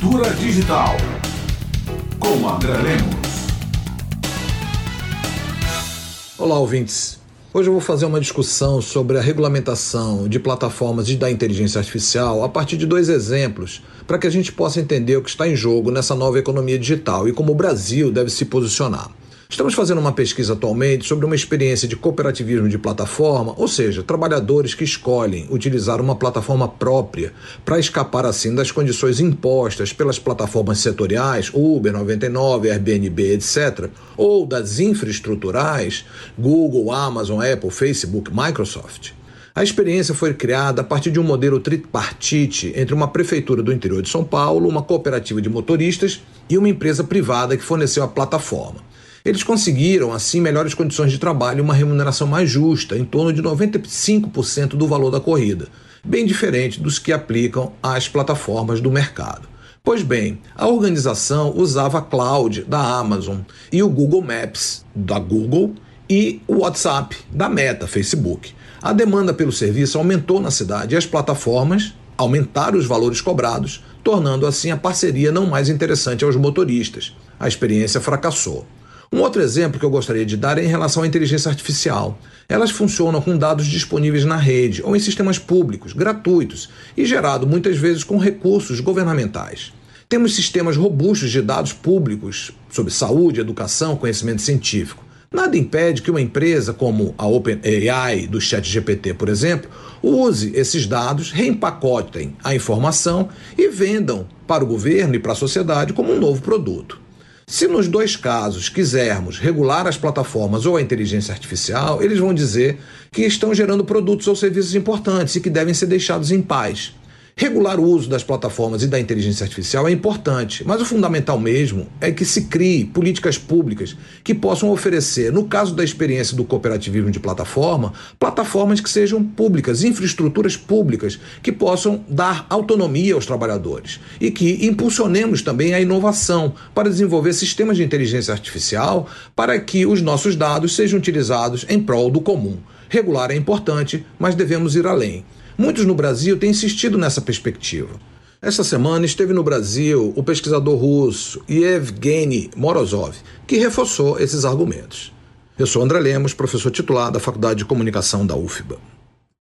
Cultura Digital com André Lemos. Olá, ouvintes. Hoje eu vou fazer uma discussão sobre a regulamentação de plataformas e da inteligência artificial a partir de dois exemplos, para que a gente possa entender o que está em jogo nessa nova economia digital e como o Brasil deve se posicionar. Estamos fazendo uma pesquisa atualmente sobre uma experiência de cooperativismo de plataforma, ou seja, trabalhadores que escolhem utilizar uma plataforma própria para escapar assim das condições impostas pelas plataformas setoriais, Uber, 99, Airbnb, etc., ou das infraestruturais, Google, Amazon, Apple, Facebook, Microsoft. A experiência foi criada a partir de um modelo tripartite entre uma prefeitura do interior de São Paulo, uma cooperativa de motoristas e uma empresa privada que forneceu a plataforma. Eles conseguiram, assim, melhores condições de trabalho e uma remuneração mais justa, em torno de 95% do valor da corrida, bem diferente dos que aplicam às plataformas do mercado. Pois bem, a organização usava a cloud da Amazon e o Google Maps da Google e o WhatsApp da Meta, Facebook. A demanda pelo serviço aumentou na cidade e as plataformas aumentaram os valores cobrados, tornando assim a parceria não mais interessante aos motoristas. A experiência fracassou. Um outro exemplo que eu gostaria de dar é em relação à inteligência artificial. Elas funcionam com dados disponíveis na rede ou em sistemas públicos, gratuitos e gerado muitas vezes com recursos governamentais. Temos sistemas robustos de dados públicos sobre saúde, educação, conhecimento científico. Nada impede que uma empresa como a OpenAI do ChatGPT, por exemplo, use esses dados, reempacotem a informação e vendam para o governo e para a sociedade como um novo produto. Se nos dois casos quisermos regular as plataformas ou a inteligência artificial, eles vão dizer que estão gerando produtos ou serviços importantes e que devem ser deixados em paz. Regular o uso das plataformas e da inteligência artificial é importante, mas o fundamental mesmo é que se crie políticas públicas que possam oferecer, no caso da experiência do cooperativismo de plataforma, plataformas que sejam públicas, infraestruturas públicas que possam dar autonomia aos trabalhadores e que impulsionemos também a inovação para desenvolver sistemas de inteligência artificial para que os nossos dados sejam utilizados em prol do comum. Regular é importante, mas devemos ir além. Muitos no Brasil têm insistido nessa perspectiva. Esta semana esteve no Brasil o pesquisador russo Yevgeny Morozov, que reforçou esses argumentos. Eu sou André Lemos, professor titular da Faculdade de Comunicação da UFBA.